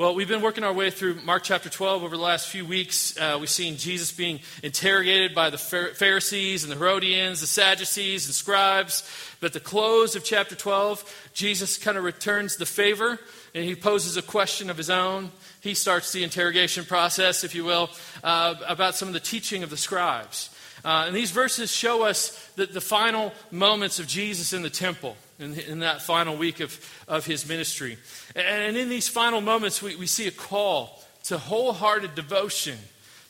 Well, we've been working our way through Mark chapter 12 over the last few weeks. Uh, we've seen Jesus being interrogated by the Pharisees and the Herodians, the Sadducees and scribes. But at the close of chapter 12, Jesus kind of returns the favor and he poses a question of his own. He starts the interrogation process, if you will, uh, about some of the teaching of the scribes. Uh, and these verses show us the, the final moments of Jesus in the temple in, in that final week of, of his ministry. And in these final moments, we, we see a call to wholehearted devotion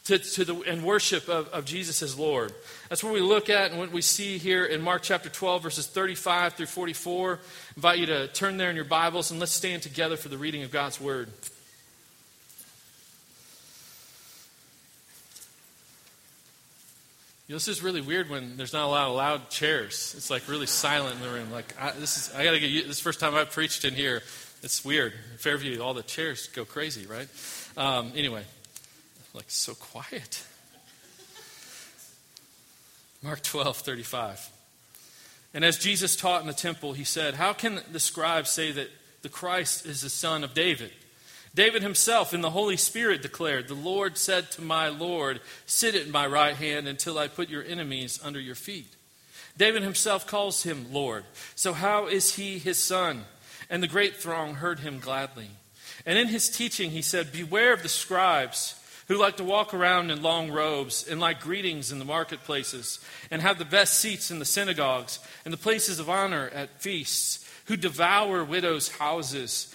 to, to the, and worship of, of Jesus as Lord. That's what we look at and what we see here in Mark chapter 12, verses 35 through 44. I invite you to turn there in your Bibles and let's stand together for the reading of God's Word. You know, this is really weird when there's not a lot of loud chairs. It's like really silent in the room. Like I, this is, I got to get you. This is the first time I've preached in here. It's weird. In Fairview, all the chairs go crazy, right? Um, anyway, like so quiet. Mark 12, 35. And as Jesus taught in the temple, he said, How can the scribes say that the Christ is the son of David? David himself in the Holy Spirit declared, The Lord said to my Lord, Sit at my right hand until I put your enemies under your feet. David himself calls him Lord. So how is he his son? And the great throng heard him gladly. And in his teaching, he said, Beware of the scribes who like to walk around in long robes and like greetings in the marketplaces and have the best seats in the synagogues and the places of honor at feasts, who devour widows' houses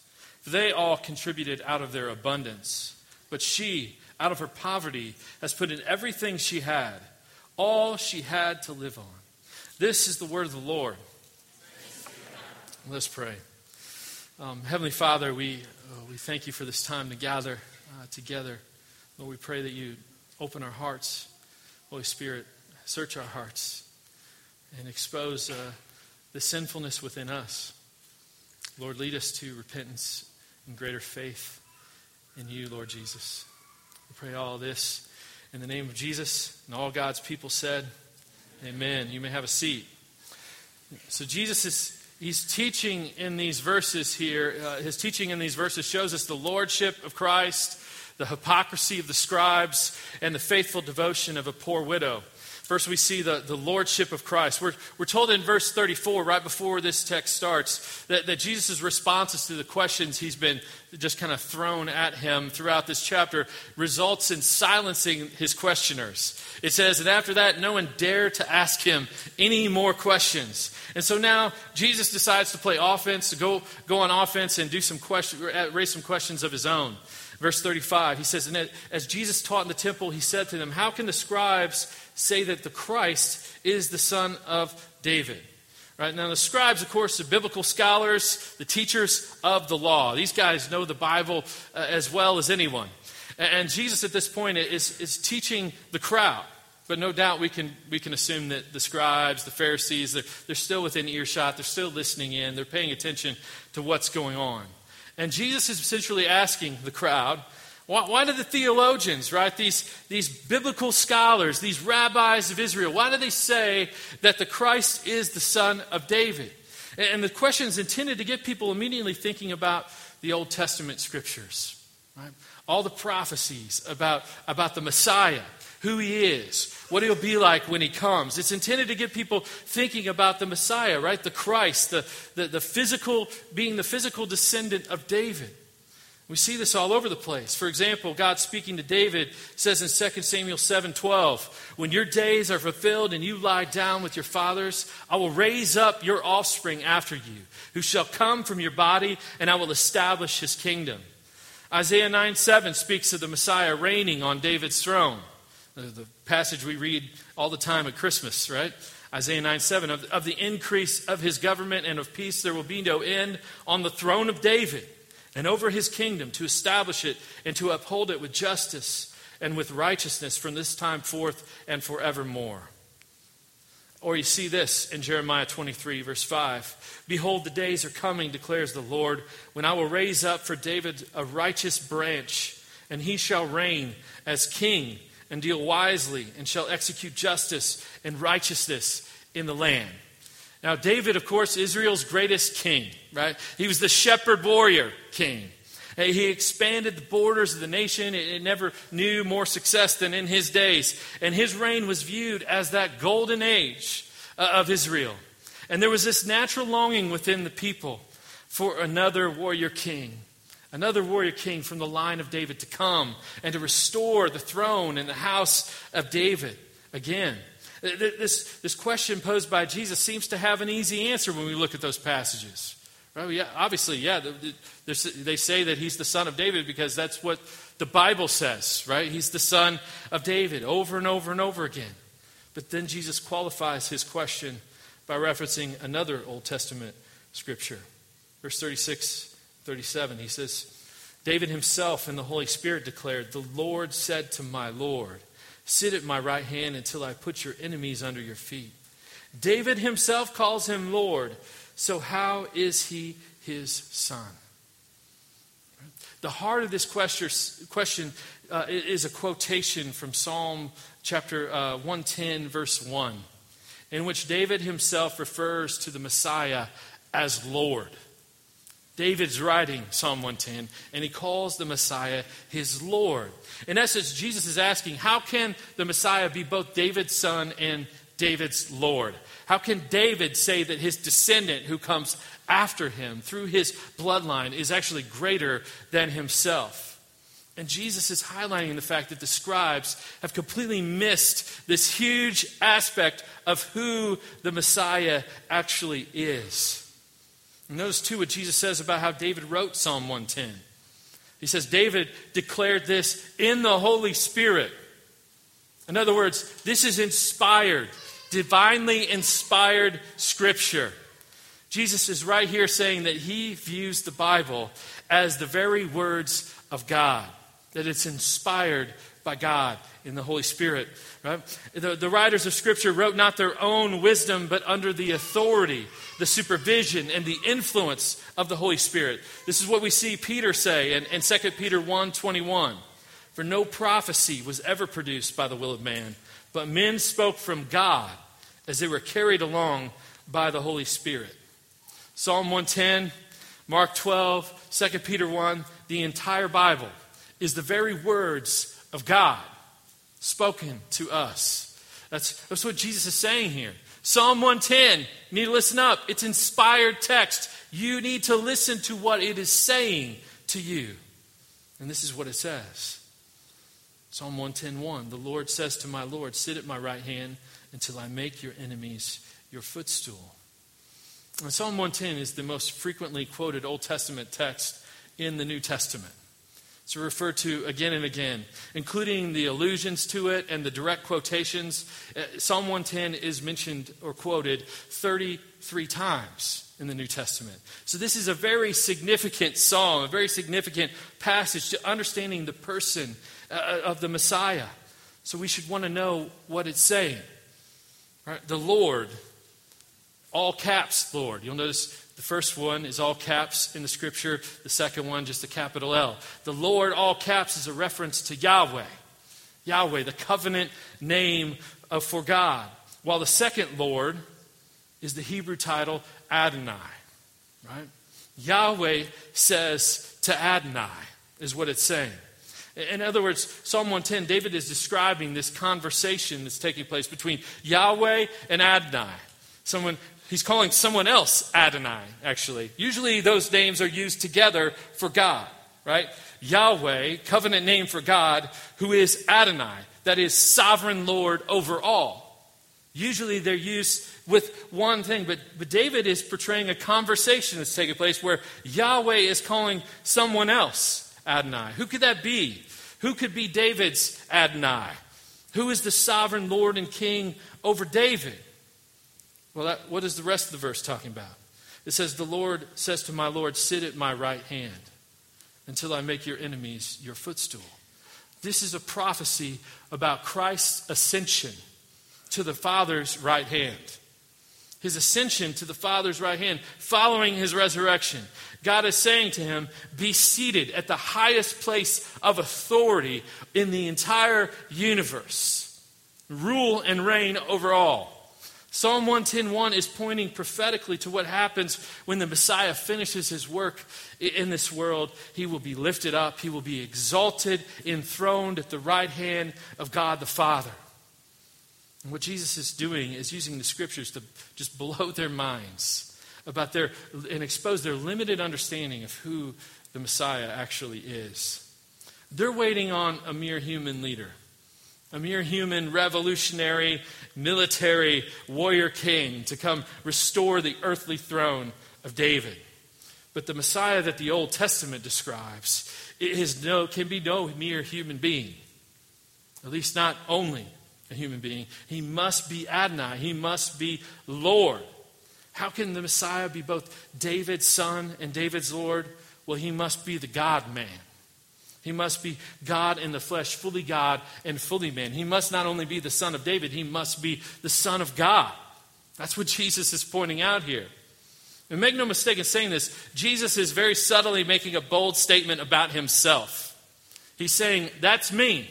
They all contributed out of their abundance. But she, out of her poverty, has put in everything she had, all she had to live on. This is the word of the Lord. Let's pray. Um, Heavenly Father, we, uh, we thank you for this time to gather uh, together. Lord, we pray that you open our hearts. Holy Spirit, search our hearts and expose uh, the sinfulness within us. Lord, lead us to repentance and greater faith in you, Lord Jesus. We pray all this in the name of Jesus. And all God's people said, Amen. You may have a seat. So, Jesus is. He's teaching in these verses here. Uh, his teaching in these verses shows us the lordship of Christ, the hypocrisy of the scribes, and the faithful devotion of a poor widow. First, we see the, the lordship of Christ. We're, we're told in verse 34, right before this text starts, that, that Jesus' responses to the questions he's been just kind of thrown at him throughout this chapter results in silencing his questioners. It says, and after that, no one dared to ask him any more questions. And so now Jesus decides to play offense, to go, go on offense and do some question, uh, raise some questions of his own. Verse 35, he says, And as Jesus taught in the temple, he said to them, How can the scribes say that the Christ is the son of David? Right now, the scribes, of course, are biblical scholars, the teachers of the law. These guys know the Bible uh, as well as anyone. And Jesus, at this point, is, is teaching the crowd. But no doubt we can, we can assume that the scribes, the Pharisees, they're, they're still within earshot. They're still listening in. They're paying attention to what's going on. And Jesus is essentially asking the crowd, why, why do the theologians, right, these, these biblical scholars, these rabbis of Israel, why do they say that the Christ is the son of David? And the question is intended to get people immediately thinking about the Old Testament scriptures, right? All the prophecies about, about the Messiah, who he is, what he'll be like when he comes. It's intended to get people thinking about the Messiah, right? The Christ, the, the, the physical, being the physical descendant of David. We see this all over the place. For example, God speaking to David says in 2 Samuel 7:12, "When your days are fulfilled and you lie down with your fathers, I will raise up your offspring after you, who shall come from your body, and I will establish his kingdom." Isaiah 9:7 speaks of the Messiah reigning on David's throne uh, the passage we read all the time at Christmas, right? Isaiah 9 7. Of, of the increase of his government and of peace, there will be no end on the throne of David and over his kingdom to establish it and to uphold it with justice and with righteousness from this time forth and forevermore. Or you see this in Jeremiah 23, verse 5. Behold, the days are coming, declares the Lord, when I will raise up for David a righteous branch, and he shall reign as king and deal wisely, and shall execute justice and righteousness in the land. Now, David, of course, Israel's greatest king, right? He was the shepherd warrior king. He expanded the borders of the nation. It never knew more success than in his days. And his reign was viewed as that golden age uh, of Israel. And there was this natural longing within the people for another warrior king, another warrior king from the line of David to come and to restore the throne and the house of David again. This, this question posed by Jesus seems to have an easy answer when we look at those passages. Right? Yeah, obviously, yeah, they say that he's the son of David because that's what the Bible says, right? He's the son of David over and over and over again. But then Jesus qualifies his question by referencing another Old Testament scripture. Verse 36, 37, he says, David himself and the Holy Spirit declared, The Lord said to my Lord, Sit at my right hand until I put your enemies under your feet. David himself calls him Lord. So, how is he his son? The heart of this question uh, is a quotation from Psalm chapter uh, 110, verse 1, in which David himself refers to the Messiah as Lord. David's writing Psalm 110, and he calls the Messiah his Lord. In essence, Jesus is asking, how can the Messiah be both David's son and David's Lord? How can David say that his descendant who comes after him through his bloodline is actually greater than himself? And Jesus is highlighting the fact that the scribes have completely missed this huge aspect of who the Messiah actually is. Notice, too, what Jesus says about how David wrote Psalm 110. He says, David declared this in the Holy Spirit. In other words, this is inspired divinely inspired scripture. Jesus is right here saying that he views the Bible as the very words of God, that it's inspired by God in the Holy Spirit. Right? The, the writers of Scripture wrote not their own wisdom, but under the authority, the supervision, and the influence of the Holy Spirit. This is what we see Peter say in, in 2 Peter 1 21. For no prophecy was ever produced by the will of man but men spoke from God as they were carried along by the Holy Spirit. Psalm 110, Mark 12, 2 Peter 1, the entire Bible is the very words of God spoken to us. That's, that's what Jesus is saying here. Psalm 110, you need to listen up. It's inspired text. You need to listen to what it is saying to you. And this is what it says Psalm 110:1 The Lord says to my Lord, Sit at my right hand until I make your enemies your footstool. And Psalm 110 is the most frequently quoted Old Testament text in the New Testament. It's referred to again and again, including the allusions to it and the direct quotations. Uh, Psalm 110 is mentioned or quoted 33 times in the New Testament. So, this is a very significant psalm, a very significant passage to understanding the person uh, of the Messiah. So we should want to know what it's saying. Right? The Lord, all caps, Lord. You'll notice the first one is all caps in the scripture, the second one just a capital L. The Lord, all caps, is a reference to Yahweh. Yahweh, the covenant name of, for God. While the second Lord is the Hebrew title Adonai. Right? Yahweh says to Adonai, is what it's saying. In other words, Psalm 110, David is describing this conversation that's taking place between Yahweh and Adonai. Someone, he's calling someone else Adonai, actually. Usually those names are used together for God, right? Yahweh, covenant name for God, who is Adonai, that is sovereign Lord over all. Usually they're used with one thing, but, but David is portraying a conversation that's taking place where Yahweh is calling someone else Adonai? Who could that be? Who could be David's Adonai? Who is the sovereign Lord and King over David? Well, that, what is the rest of the verse talking about? It says, The Lord says to my Lord, Sit at my right hand. until I make your enemies your footstool. This is a prophecy about Christ's ascension to the Father's right hand. His ascension to the Father's right hand following his resurrection. God is saying to him, Be seated at the highest place of authority in the entire universe. Rule and reign over all. Psalm 110.1 is pointing prophetically to what happens when the Messiah finishes his work in this world. He will be lifted up, he will be exalted, enthroned at the right hand of God the Father. And what Jesus is doing is using the scriptures to just blow their minds about their and expose their limited understanding of who the Messiah actually is. They're waiting on a mere human leader a mere human revolutionary military warrior king to come restore the earthly throne of David. But the Messiah that the Old Testament describes is no, can be no mere human being, at least not only a human being. He must be Adonai, he must be Lord. How can the Messiah be both David's son and David's Lord? Well, he must be the God man. He must be God in the flesh, fully God and fully man. He must not only be the Son of David, he must be the Son of God. That's what Jesus is pointing out here. And make no mistake in saying this, Jesus is very subtly making a bold statement about himself. He's saying, That's me.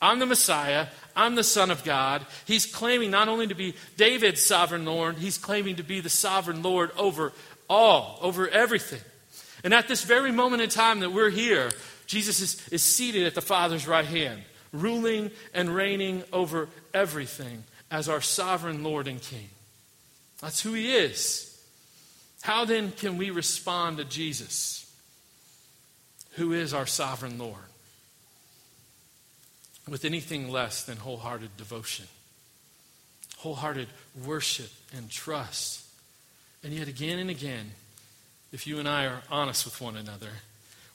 I'm the Messiah. I'm the Son of God. He's claiming not only to be David's sovereign Lord, he's claiming to be the sovereign Lord over all, over everything. And at this very moment in time that we're here, Jesus is, is seated at the Father's right hand, ruling and reigning over everything as our sovereign Lord and King. That's who He is. How then can we respond to Jesus, who is our sovereign Lord, with anything less than wholehearted devotion, wholehearted worship and trust? And yet, again and again, if you and I are honest with one another,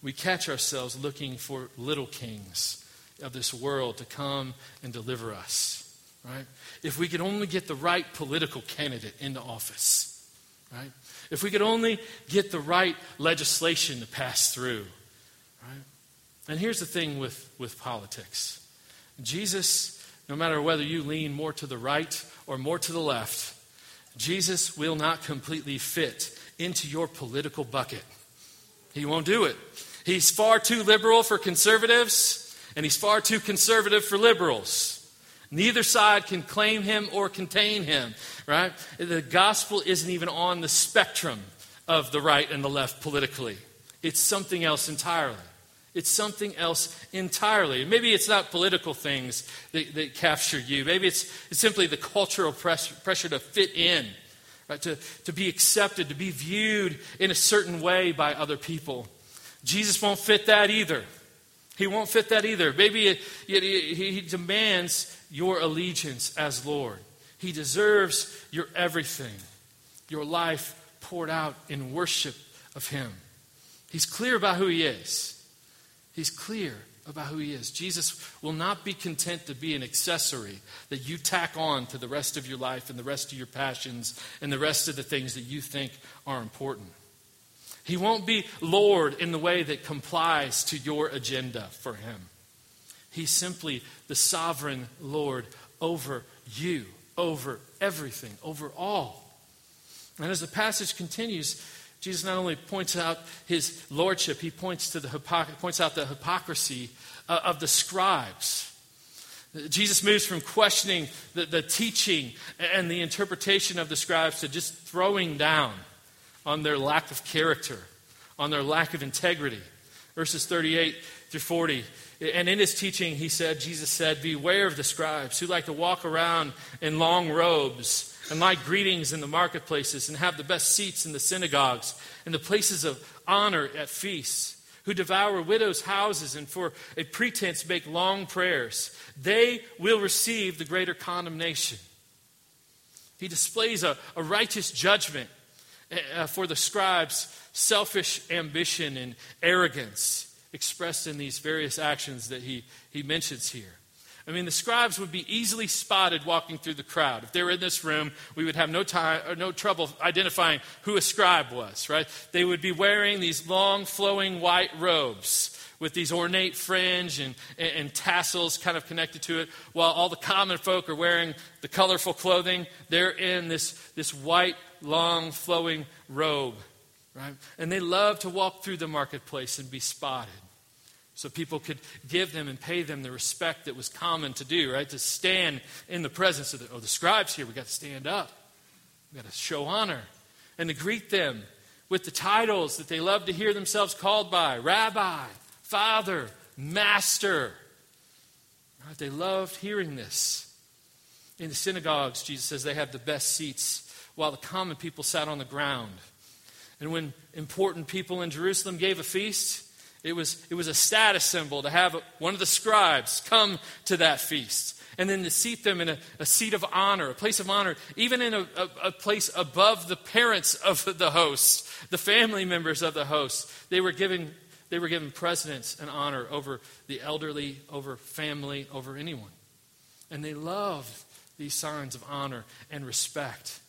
we catch ourselves looking for little kings of this world to come and deliver us. Right? If we could only get the right political candidate into office, right? If we could only get the right legislation to pass through, right? And here's the thing with, with politics Jesus, no matter whether you lean more to the right or more to the left, Jesus will not completely fit into your political bucket. He won't do it. He's far too liberal for conservatives, and he's far too conservative for liberals. Neither side can claim him or contain him, right? The gospel isn't even on the spectrum of the right and the left politically. It's something else entirely. It's something else entirely. Maybe it's not political things that, that capture you. Maybe it's, it's simply the cultural pressure, pressure to fit in, right? to, to be accepted, to be viewed in a certain way by other people. Jesus won't fit that either. He won't fit that either. Maybe he demands your allegiance as Lord. He deserves your everything, your life poured out in worship of Him. He's clear about who He is. He's clear about who He is. Jesus will not be content to be an accessory that you tack on to the rest of your life and the rest of your passions and the rest of the things that you think are important. He won't be Lord in the way that complies to your agenda for him. He's simply the sovereign Lord over you, over everything, over all. And as the passage continues, Jesus not only points out his lordship, he points, to the hypocr- points out the hypocrisy uh, of the scribes. Jesus moves from questioning the, the teaching and the interpretation of the scribes to just throwing down on their lack of character, on their lack of integrity. Verses 38 through 40. And in his teaching, he said, Jesus said, Beware of the scribes who like to walk around in long robes and like greetings in the marketplaces and have the best seats in the synagogues and the places of honor at feasts, who devour widows' houses and for a pretense make long prayers. They will receive the greater condemnation. He displays a, a righteous judgment uh, for the scribes' selfish ambition and arrogance expressed in these various actions that he, he mentions here. I mean, the scribes would be easily spotted walking through the crowd. If they were in this room, we would have no, time, or no trouble identifying who a scribe was, right? They would be wearing these long, flowing white robes with these ornate fringe and, and, and, tassels kind of connected to it, while all the common folk are wearing the colorful clothing. They're in this, this white, long, flowing robe, right? And they love to walk through the marketplace and be spotted so people could give them and pay them the respect that was common to do, right? To stand in the presence of the, oh, the scribes here, we got to stand up. We got to show honor and to greet them with the titles that they love to hear themselves called by rabbi, father, master. They loved hearing this. In the synagogues, Jesus says they have the best seats while the common people sat on the ground. And when important people in Jerusalem gave a feast, it was, it was a status symbol to have one of the scribes come to that feast and then to seat them in a, a seat of honor, a place of honor, even in a, a, a, place above the parents of the host, the family members of the host. They were giving, they were given precedence and honor over the elderly, over family, over anyone. And they loved these signs of honor and respect.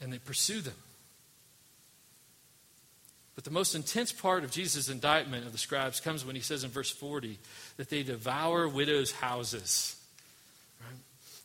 And they pursue them. But the most intense part of Jesus' indictment of the scribes comes when he says in verse 40 that they devour widows' houses. Right?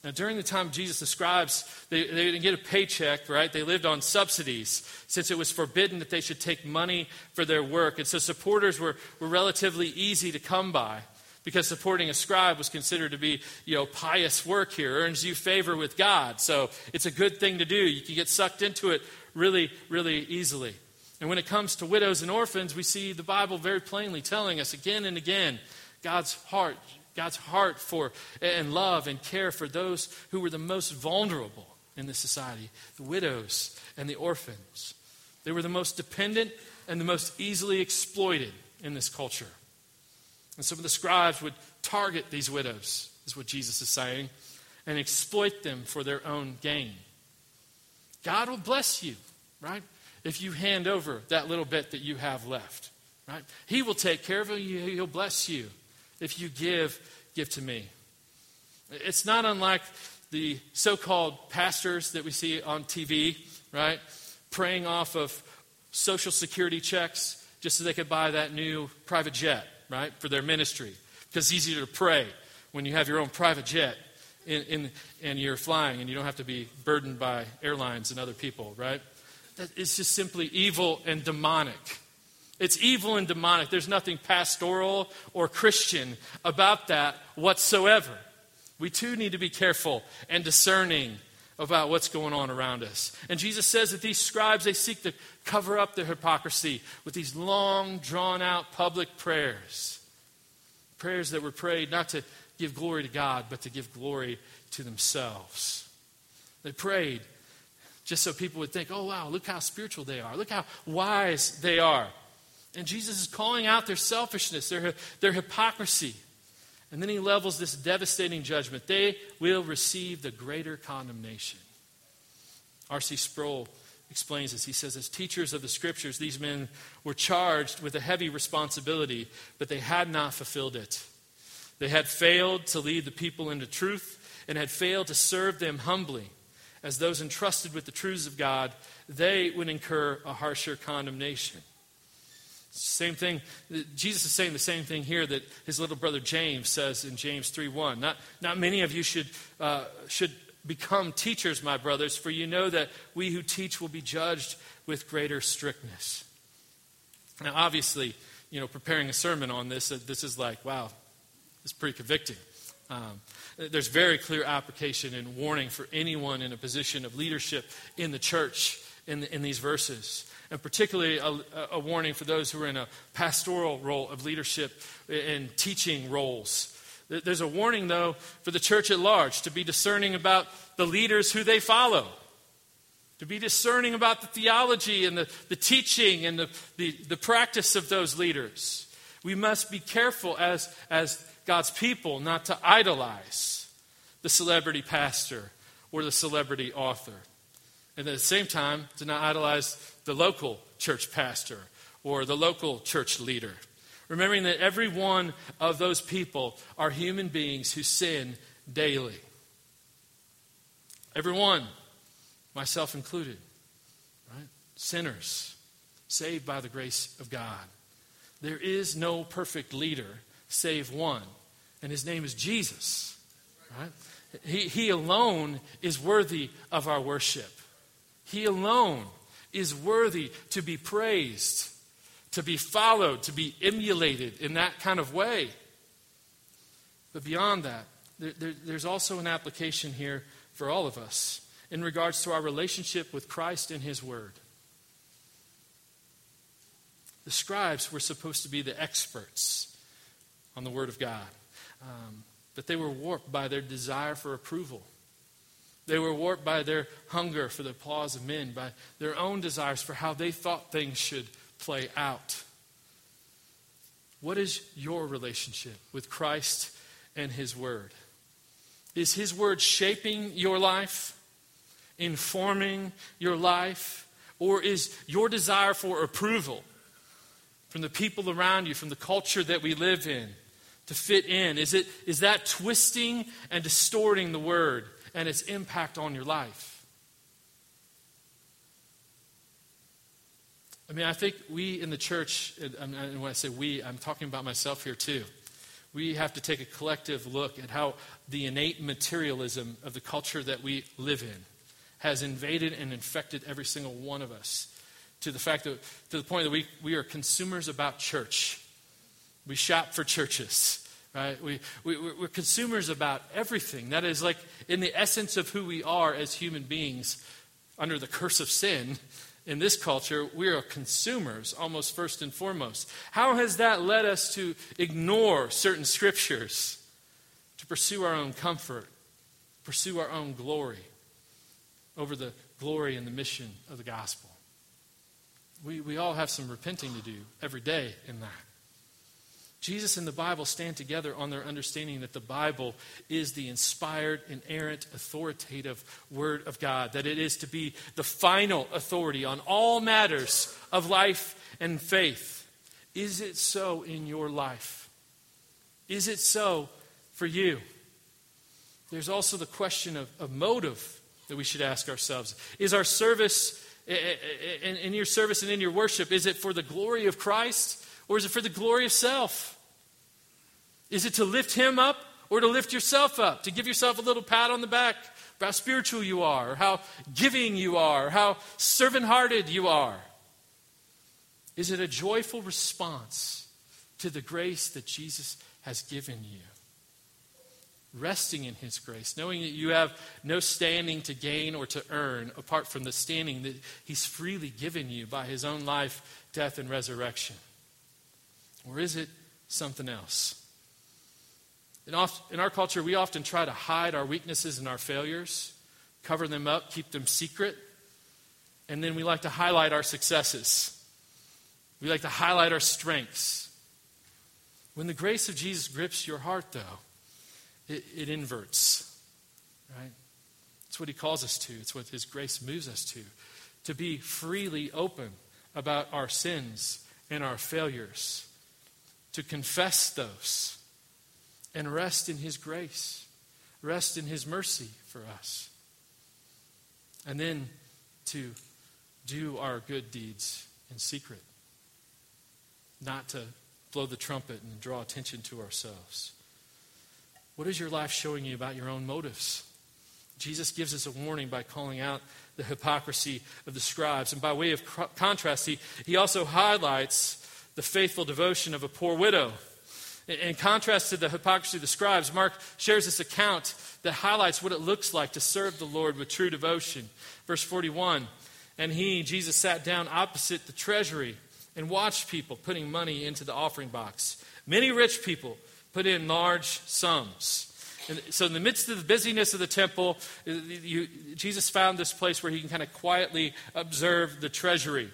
Now, during the time Jesus, the scribes, they, they didn't get a paycheck, right? They lived on subsidies since it was forbidden that they should take money for their work. And so supporters were, were relatively easy to come by because supporting a scribe was considered to be, you know, pious work here, earns you favor with God. So it's a good thing to do. You can get sucked into it really, really easily. And when it comes to widows and orphans, we see the Bible very plainly telling us again and again God's heart, God's heart for and love and care for those who were the most vulnerable in this society, the widows and the orphans. They were the most dependent and the most easily exploited in this culture. And some of the scribes would target these widows, is what Jesus is saying, and exploit them for their own gain. God will bless you, right? if you hand over that little bit that you have left. Right? He will take care of you. He'll bless you if you give, give to me. It's not unlike the so called pastors that we see on TV, right? Praying off of social security checks just so they could buy that new private jet, right? For their ministry. Because it's easier to pray when you have your own private jet in, in, and you're flying and you don't have to be burdened by airlines and other people, right? it's just simply evil and demonic. It's evil and demonic. There's nothing pastoral or Christian about that whatsoever. We too need to be careful and discerning about what's going on around us. And Jesus says that these scribes, they seek to cover up their hypocrisy with these long, drawn out public prayers. Prayers that were prayed not to give glory to God, but to give glory to themselves. They prayed just so people would think, oh, wow, look how spiritual they are. Look how wise they are. And Jesus is calling out their selfishness, their, their hypocrisy. And then he levels this devastating judgment. They will receive the greater condemnation. R.C. Sproul explains this. He says, as teachers of the scriptures, these men were charged with a heavy responsibility, but they had not fulfilled it. They had failed to lead the people into truth and had failed to serve them humbly as those entrusted with the truths of God, they would incur a harsher condemnation. Same thing, Jesus is saying the same thing here that his little brother James says in James 3 1. Not, not many of you should, uh, should become teachers, my brothers, for you know that we who teach will be judged with greater strictness. Now, obviously, you know, preparing a sermon on this, uh, this is like, wow, it's pretty convicting. Um, there's very clear application and warning for anyone in a position of leadership in the church in, the, in these verses. And particularly a, a, warning for those who are in a pastoral role of leadership and teaching roles. There's a warning, though, for the church at large to be discerning about the leaders who they follow, to be discerning about the theology and the, the teaching and the, the, the practice of those leaders. We must be careful as, as God's people not to idolize the celebrity pastor or the celebrity author. And at the same time, to not idolize the local church pastor or the local church leader Remembering that every one of those people are human beings who sin daily. Everyone, myself included, right? Sinners, saved by the grace of God. There is no perfect leader save one, and his name is Jesus. Right? He, he alone is worthy of our worship. He alone is worthy to be praised, to be followed, to be emulated in that kind of way. But beyond that, there, there, there's also an application here for all of us in regards to our relationship with Christ and His Word. The scribes were supposed to be the experts on the Word of God, um, but they were warped by their desire for approval. They were warped by their hunger for the applause of men, by their own desires for how they thought things should play out. What is your relationship with Christ and His Word? Is His Word shaping your life, informing your life, or is your desire for approval from the people around you, from the culture that we live in, to fit in? Is, it, is that twisting and distorting the Word and its impact on your life? I mean, I think we in the church, and when I say we, I'm talking about myself here too. We have to take a collective look at how the innate materialism of the culture that we live in has invaded and infected every single one of us. To the fact that to the point that we, we are consumers about church. We shop for churches right we, we, we're consumers about everything that is like in the essence of who we are as human beings under the curse of sin in this culture, we are consumers almost first and foremost. How has that led us to ignore certain scriptures, to pursue our own comfort, pursue our own glory over the glory and the mission of the gospel? We, we all have some repenting to do every day in that. Jesus and the Bible stand together on their understanding that the Bible is the inspired, inerrant, authoritative Word of God, that it is to be the final authority on all matters of life and faith. Is it so in your life? Is it so for you? There's also the question of, of motive that we should ask ourselves. Is our service, eh, eh, eh, in, in your service and in your worship, is it for the glory of Christ? Or is it for the glory of self? Is it to lift him up or to lift yourself up? To give yourself a little pat on the back about how spiritual you are, or how giving you are, or how servant hearted you are? Is it a joyful response to the grace that Jesus has given you? Resting in his grace, knowing that you have no standing to gain or to earn apart from the standing that he's freely given you by his own life, death, and resurrection. Or is it something else? In, in our culture, we often try to hide our weaknesses and our failures, cover them up, keep them secret, and then we like to highlight our successes. We like to highlight our strengths. When the grace of Jesus grips your heart, though, it, it inverts, right? It's what he calls us to, it's what his grace moves us to. To be freely open about our sins and our failures to confess those and rest in His grace, rest in His mercy for us. And then to do our good deeds in secret, not to blow the trumpet and draw attention to ourselves. What is your life showing you about your own motives? Jesus gives us a warning by calling out the hypocrisy of the scribes. And by way of contrast, he, he also highlights the faithful devotion of a poor widow. In contrast to the hypocrisy of the scribes, Mark shares this account that highlights what it looks like to serve the Lord with true devotion. Verse 41 And he, Jesus, sat down opposite the treasury and watched people putting money into the offering box. Many rich people put in large sums. And so, in the midst of the busyness of the temple, uh, you, Jesus found this place where he can kind of quietly observe the treasury.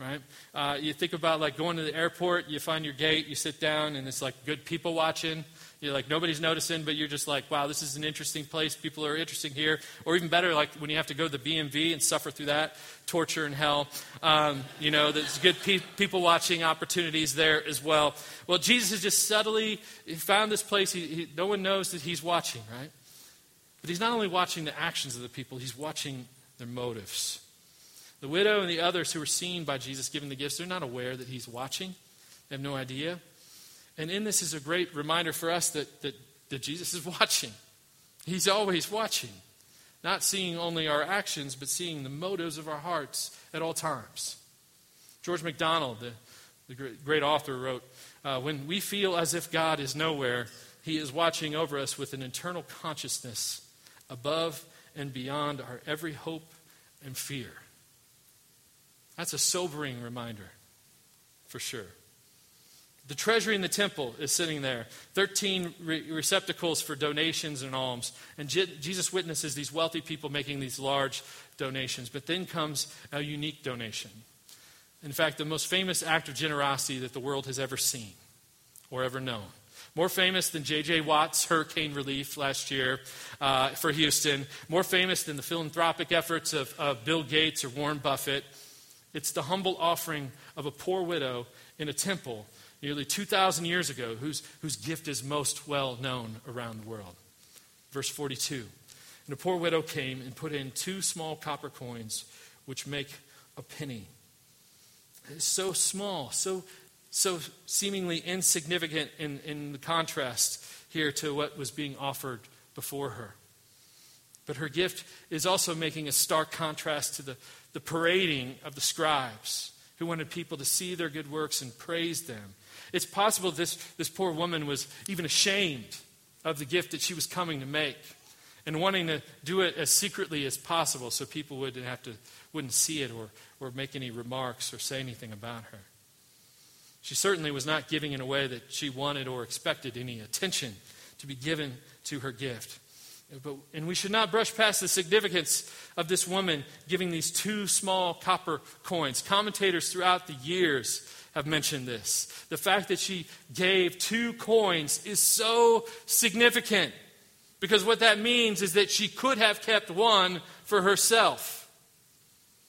Right? Uh, you think about like going to the airport, you find your gate, you sit down, and it's like good people watching. You're like, nobody's noticing, but you're just like, wow, this is an interesting place. People are interesting here. Or even better, like when you have to go to the BMV and suffer through that torture and hell. Um, you know, there's good pe- people watching opportunities there as well. Well, Jesus has just subtly found this place. He, he, no one knows that he's watching, right? But he's not only watching the actions of the people, he's watching their motives. The widow and the others who were seen by Jesus giving the gifts, they're not aware that he's watching. They have no idea. And in this is a great reminder for us that, that, that Jesus is watching. He's always watching, not seeing only our actions, but seeing the motives of our hearts at all times. George MacDonald, the, the great author, wrote uh, When we feel as if God is nowhere, he is watching over us with an internal consciousness above and beyond our every hope and fear. That's a sobering reminder, for sure. The treasury in the temple is sitting there 13 re- receptacles for donations and alms. And Je- Jesus witnesses these wealthy people making these large donations. But then comes a unique donation. In fact, the most famous act of generosity that the world has ever seen or ever known. More famous than J.J. Watt's hurricane relief last year uh, for Houston. More famous than the philanthropic efforts of, of Bill Gates or Warren Buffett. It's the humble offering of a poor widow in a temple nearly 2,000 years ago, whose, whose gift is most well known around the world. Verse 42 And a poor widow came and put in two small copper coins, which make a penny. It's so small, so, so seemingly insignificant in, in the contrast here to what was being offered before her. But her gift is also making a stark contrast to the, the parading of the scribes who wanted people to see their good works and praise them it's possible this, this poor woman was even ashamed of the gift that she was coming to make and wanting to do it as secretly as possible so people wouldn't have to wouldn't see it or, or make any remarks or say anything about her. She certainly was not giving in a way that she wanted or expected any attention to be given to her gift. But, and we should not brush past the significance of this woman giving these two small copper coins. Commentators throughout the years have mentioned this. The fact that she gave two coins is so significant because what that means is that she could have kept one for herself.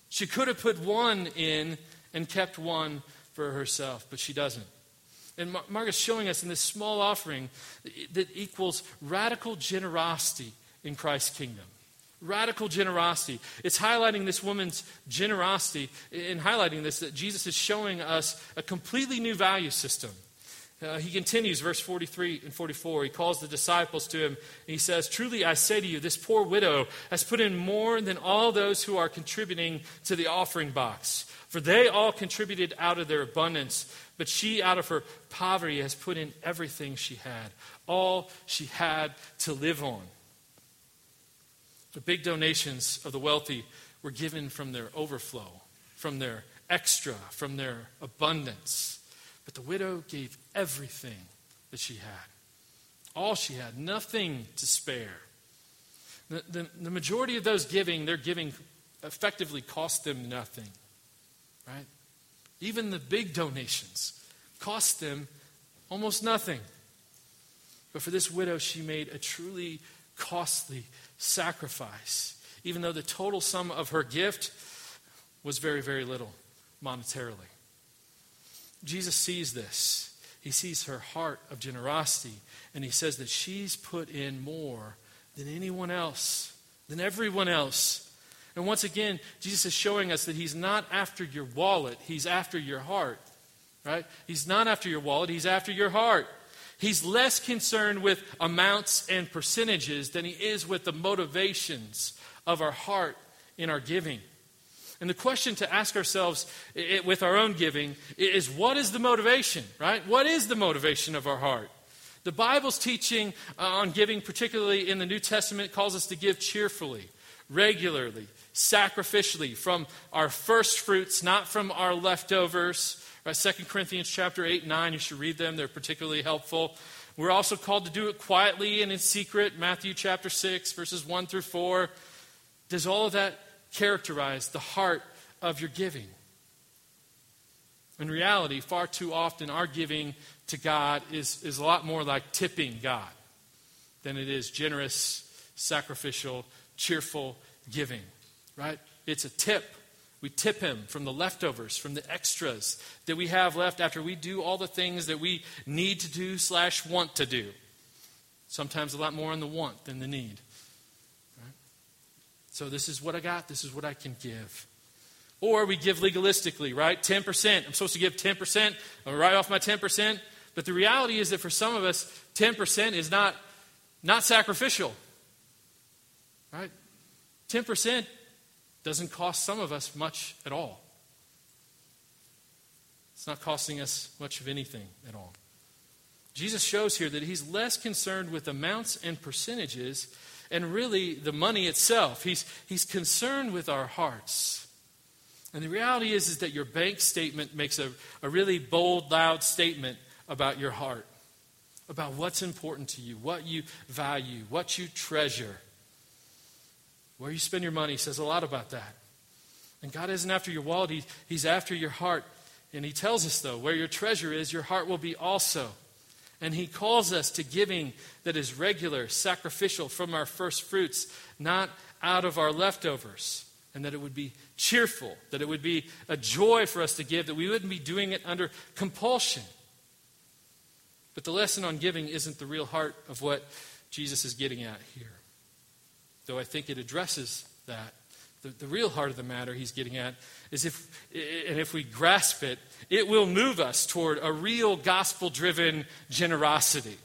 She could have put one in and kept one for herself, but she doesn't. And Mark is showing us in this small offering that equals radical generosity in Christ's kingdom. Radical generosity. It's highlighting this woman's generosity in highlighting this that Jesus is showing us a completely new value system. Uh, he continues, verse 43 and 44. He calls the disciples to him and he says, Truly I say to you, this poor widow has put in more than all those who are contributing to the offering box. For they all contributed out of their abundance, but she out of her poverty has put in everything she had, all she had to live on. The big donations of the wealthy were given from their overflow, from their extra, from their abundance. But the widow gave everything that she had. All she had, nothing to spare. The, the, the majority of those giving, their giving effectively cost them nothing. Right? Even the big donations cost them almost nothing. But for this widow, she made a truly costly sacrifice, even though the total sum of her gift was very, very little monetarily. Jesus sees this. He sees her heart of generosity, and he says that she's put in more than anyone else, than everyone else. And once again, Jesus is showing us that he's not after your wallet, he's after your heart. Right? He's not after your wallet, he's after your heart. He's less concerned with amounts and percentages than he is with the motivations of our heart in our giving. And the question to ask ourselves with our own giving is what is the motivation, right? What is the motivation of our heart? The Bible's teaching uh, on giving, particularly in the New Testament, calls us to give cheerfully, regularly, sacrificially from our first fruits, not from our leftovers, uh, Right, 2 Corinthians chapter 8 and 9, you should read them. They're particularly helpful. We're also called to do it quietly and in secret. Matthew chapter 6, verses 1 through 4. Does all of that characterize the heart of your giving? In reality, far too often, our giving to God is, is a lot more like tipping God than it is generous, sacrificial, cheerful giving, right? It's a tip. We tip him from the leftovers, from the extras that we have left after we do all the things that we need to do slash want to do. Sometimes a lot more on the want than the need. Right? So this is what I got. This is what I can give. Or we give legalistically, right? 10%. I'm supposed to give 10%. I'm write off my 10%. But the reality is that for some of us, 10% is not, not sacrificial. Right? 10% doesn't cost some of us much at all. It's not costing us much of anything at all. Jesus shows here that he's less concerned with amounts and percentages and really the money itself. He's, he's concerned with our hearts. And the reality is, is that your bank statement makes a, a really bold, loud statement about your heart, about what's important to you, what you value, what you treasure. Where you spend your money says a lot about that. And God isn't after your wallet, he, He's after your heart. And He tells us, though, where your treasure is, your heart will be also. And He calls us to giving that is regular, sacrificial from our first fruits, not out of our leftovers and that it would be cheerful, that it would be a joy for us to give, that we wouldn't be doing it under compulsion. But the lesson on giving isn't the real heart of what Jesus is getting at here. Though I think it addresses that. The, the real heart of the matter he's getting at is if, and if we grasp it, it will move us toward a real gospel driven generosity.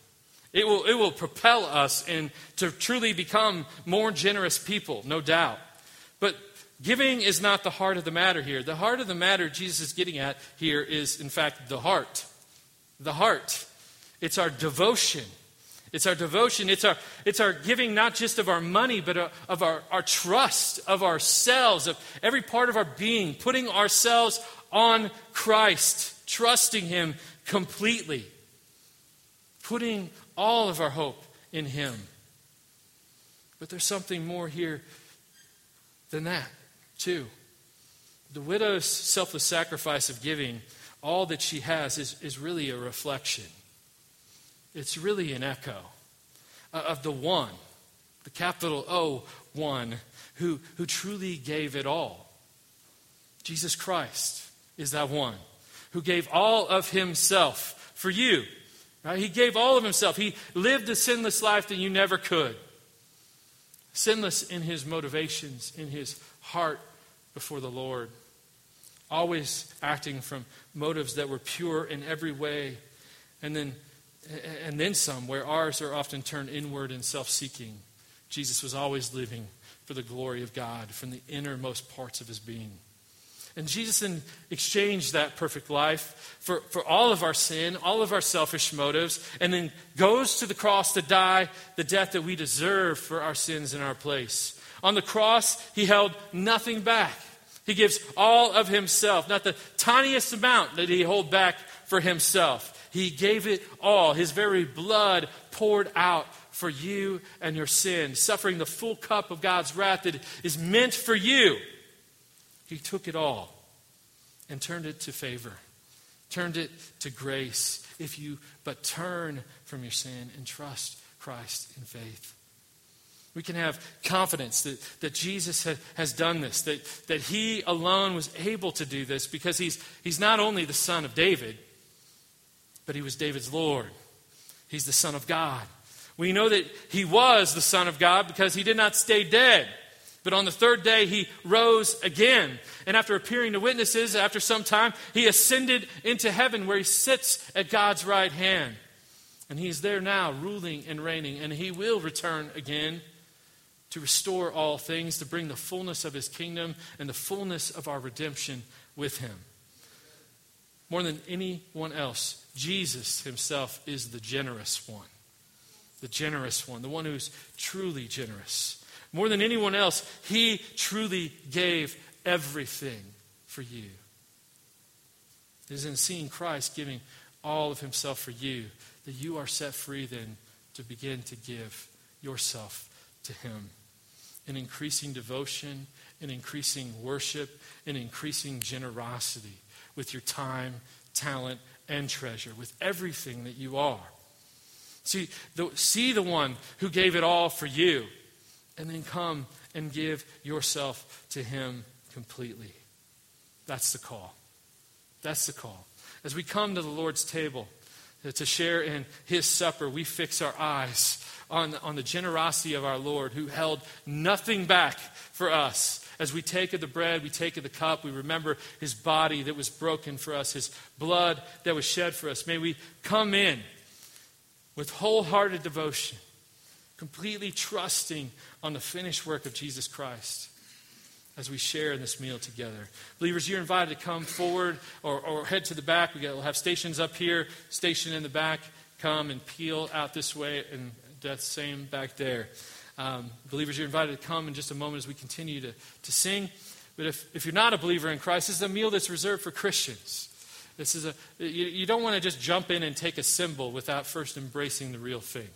It will, it will propel us in, to truly become more generous people, no doubt. But Giving is not the heart of the matter here. The heart of the matter Jesus is getting at here is, in fact, the heart. The heart. It's our devotion. It's our devotion. It's our, it's our giving not just of our money, but uh, of our, our trust, of ourselves, of every part of our being, putting ourselves on Christ, trusting Him completely, putting all of our hope in Him. But there's something more here than that. too. the widow's selfless sacrifice of giving, all that she has is, is really a reflection. It's really an echo uh, of the one, the capital O one, who, who truly gave it all. Jesus Christ is that one who gave all of himself for you. Right? He gave all of himself. He lived a sinless life that you never could. Sinless in his motivations, in his heart before the Lord, always acting from motives that were pure in every way, and then, and then some, where ours are often turned inward and self seeking. Jesus was always living for the glory of God from the innermost parts of his being. And Jesus then exchanged that perfect life for, for all of our sin, all of our selfish motives, and then goes to the cross to die the death that we deserve for our sins in our place. On the cross, he held nothing back. He gives all of himself, not the tiniest amount that he hold back for himself. He gave it all. His very blood poured out for you and your sin, suffering the full cup of God's wrath that is meant for you. He took it all and turned it to favor, turned it to grace, if you but turn from your sin and trust Christ in faith. We can have confidence that, that Jesus ha, has done this, that, that he alone was able to do this because he's, he's not only the son of David, but he was David's Lord. He's the Son of God. We know that he was the Son of God because he did not stay dead. But on the third day, he rose again. And after appearing to witnesses, after some time, he ascended into heaven where he sits at God's right hand. And he's there now, ruling and reigning, and he will return again to restore all things, to bring the fullness of his kingdom and the fullness of our redemption with him. More than anyone else, Jesus himself is the generous one. The generous one, the one who's truly generous. More than anyone else, he truly gave everything for you. It is in seeing Christ giving all of himself for you that you are set free then to begin to give yourself to him in increasing devotion, in increasing worship, in increasing generosity. With your time, talent, and treasure, with everything that you are. See the, see the one who gave it all for you, and then come and give yourself to him completely. That's the call. That's the call. As we come to the Lord's table to share in his supper, we fix our eyes on, on the generosity of our Lord who held nothing back for us. As we take of the bread, we take of the cup, we remember his body that was broken for us, his blood that was shed for us. May we come in with wholehearted devotion, completely trusting on the finished work of Jesus Christ as we share in this meal together. Believers, you're invited to come forward or, or head to the back. We will have stations up here, station in the back. Come and peel out this way, and that same back there. Um, believers, you're invited to come in just a moment as we continue to, to sing. But if, if you're not a believer in Christ, this is a meal that's reserved for Christians. This is a, you, you don't want to just jump in and take a symbol without first embracing the real thing.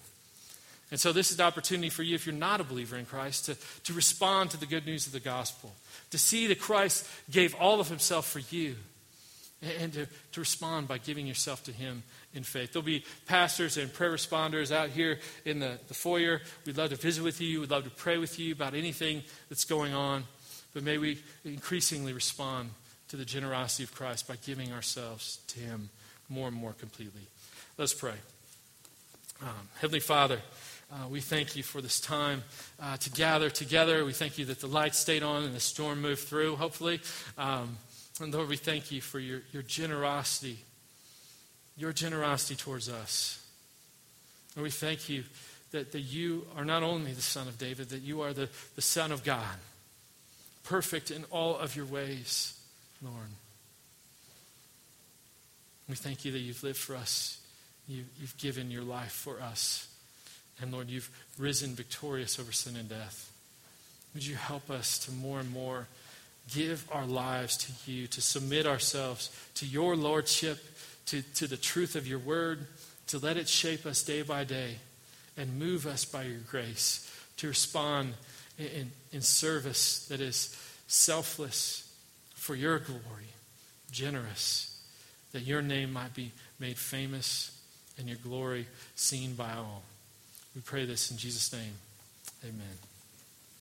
And so, this is the opportunity for you, if you're not a believer in Christ, to, to respond to the good news of the gospel, to see that Christ gave all of himself for you, and to, to respond by giving yourself to him in faith. There'll be pastors and prayer responders out here in the, the foyer. We'd love to visit with you, we'd love to pray with you about anything that's going on. But may we increasingly respond to the generosity of Christ by giving ourselves to him more and more completely. Let's pray. Um, Heavenly Father, uh, we thank you for this time uh, to gather together. We thank you that the lights stayed on and the storm moved through, hopefully. Um, and Lord, we thank you for your, your generosity, your generosity towards us. And we thank you that, that you are not only the Son of David, that you are the, the Son of God, perfect in all of your ways, Lord. We thank you that you've lived for us, you, you've given your life for us. And Lord, you've risen victorious over sin and death. Would you help us to more and more give our lives to you, to submit ourselves to your lordship, to, to the truth of your word, to let it shape us day by day and move us by your grace to respond in, in, in service that is selfless for your glory, generous, that your name might be made famous and your glory seen by all. We pray this in Jesus' name. Amen.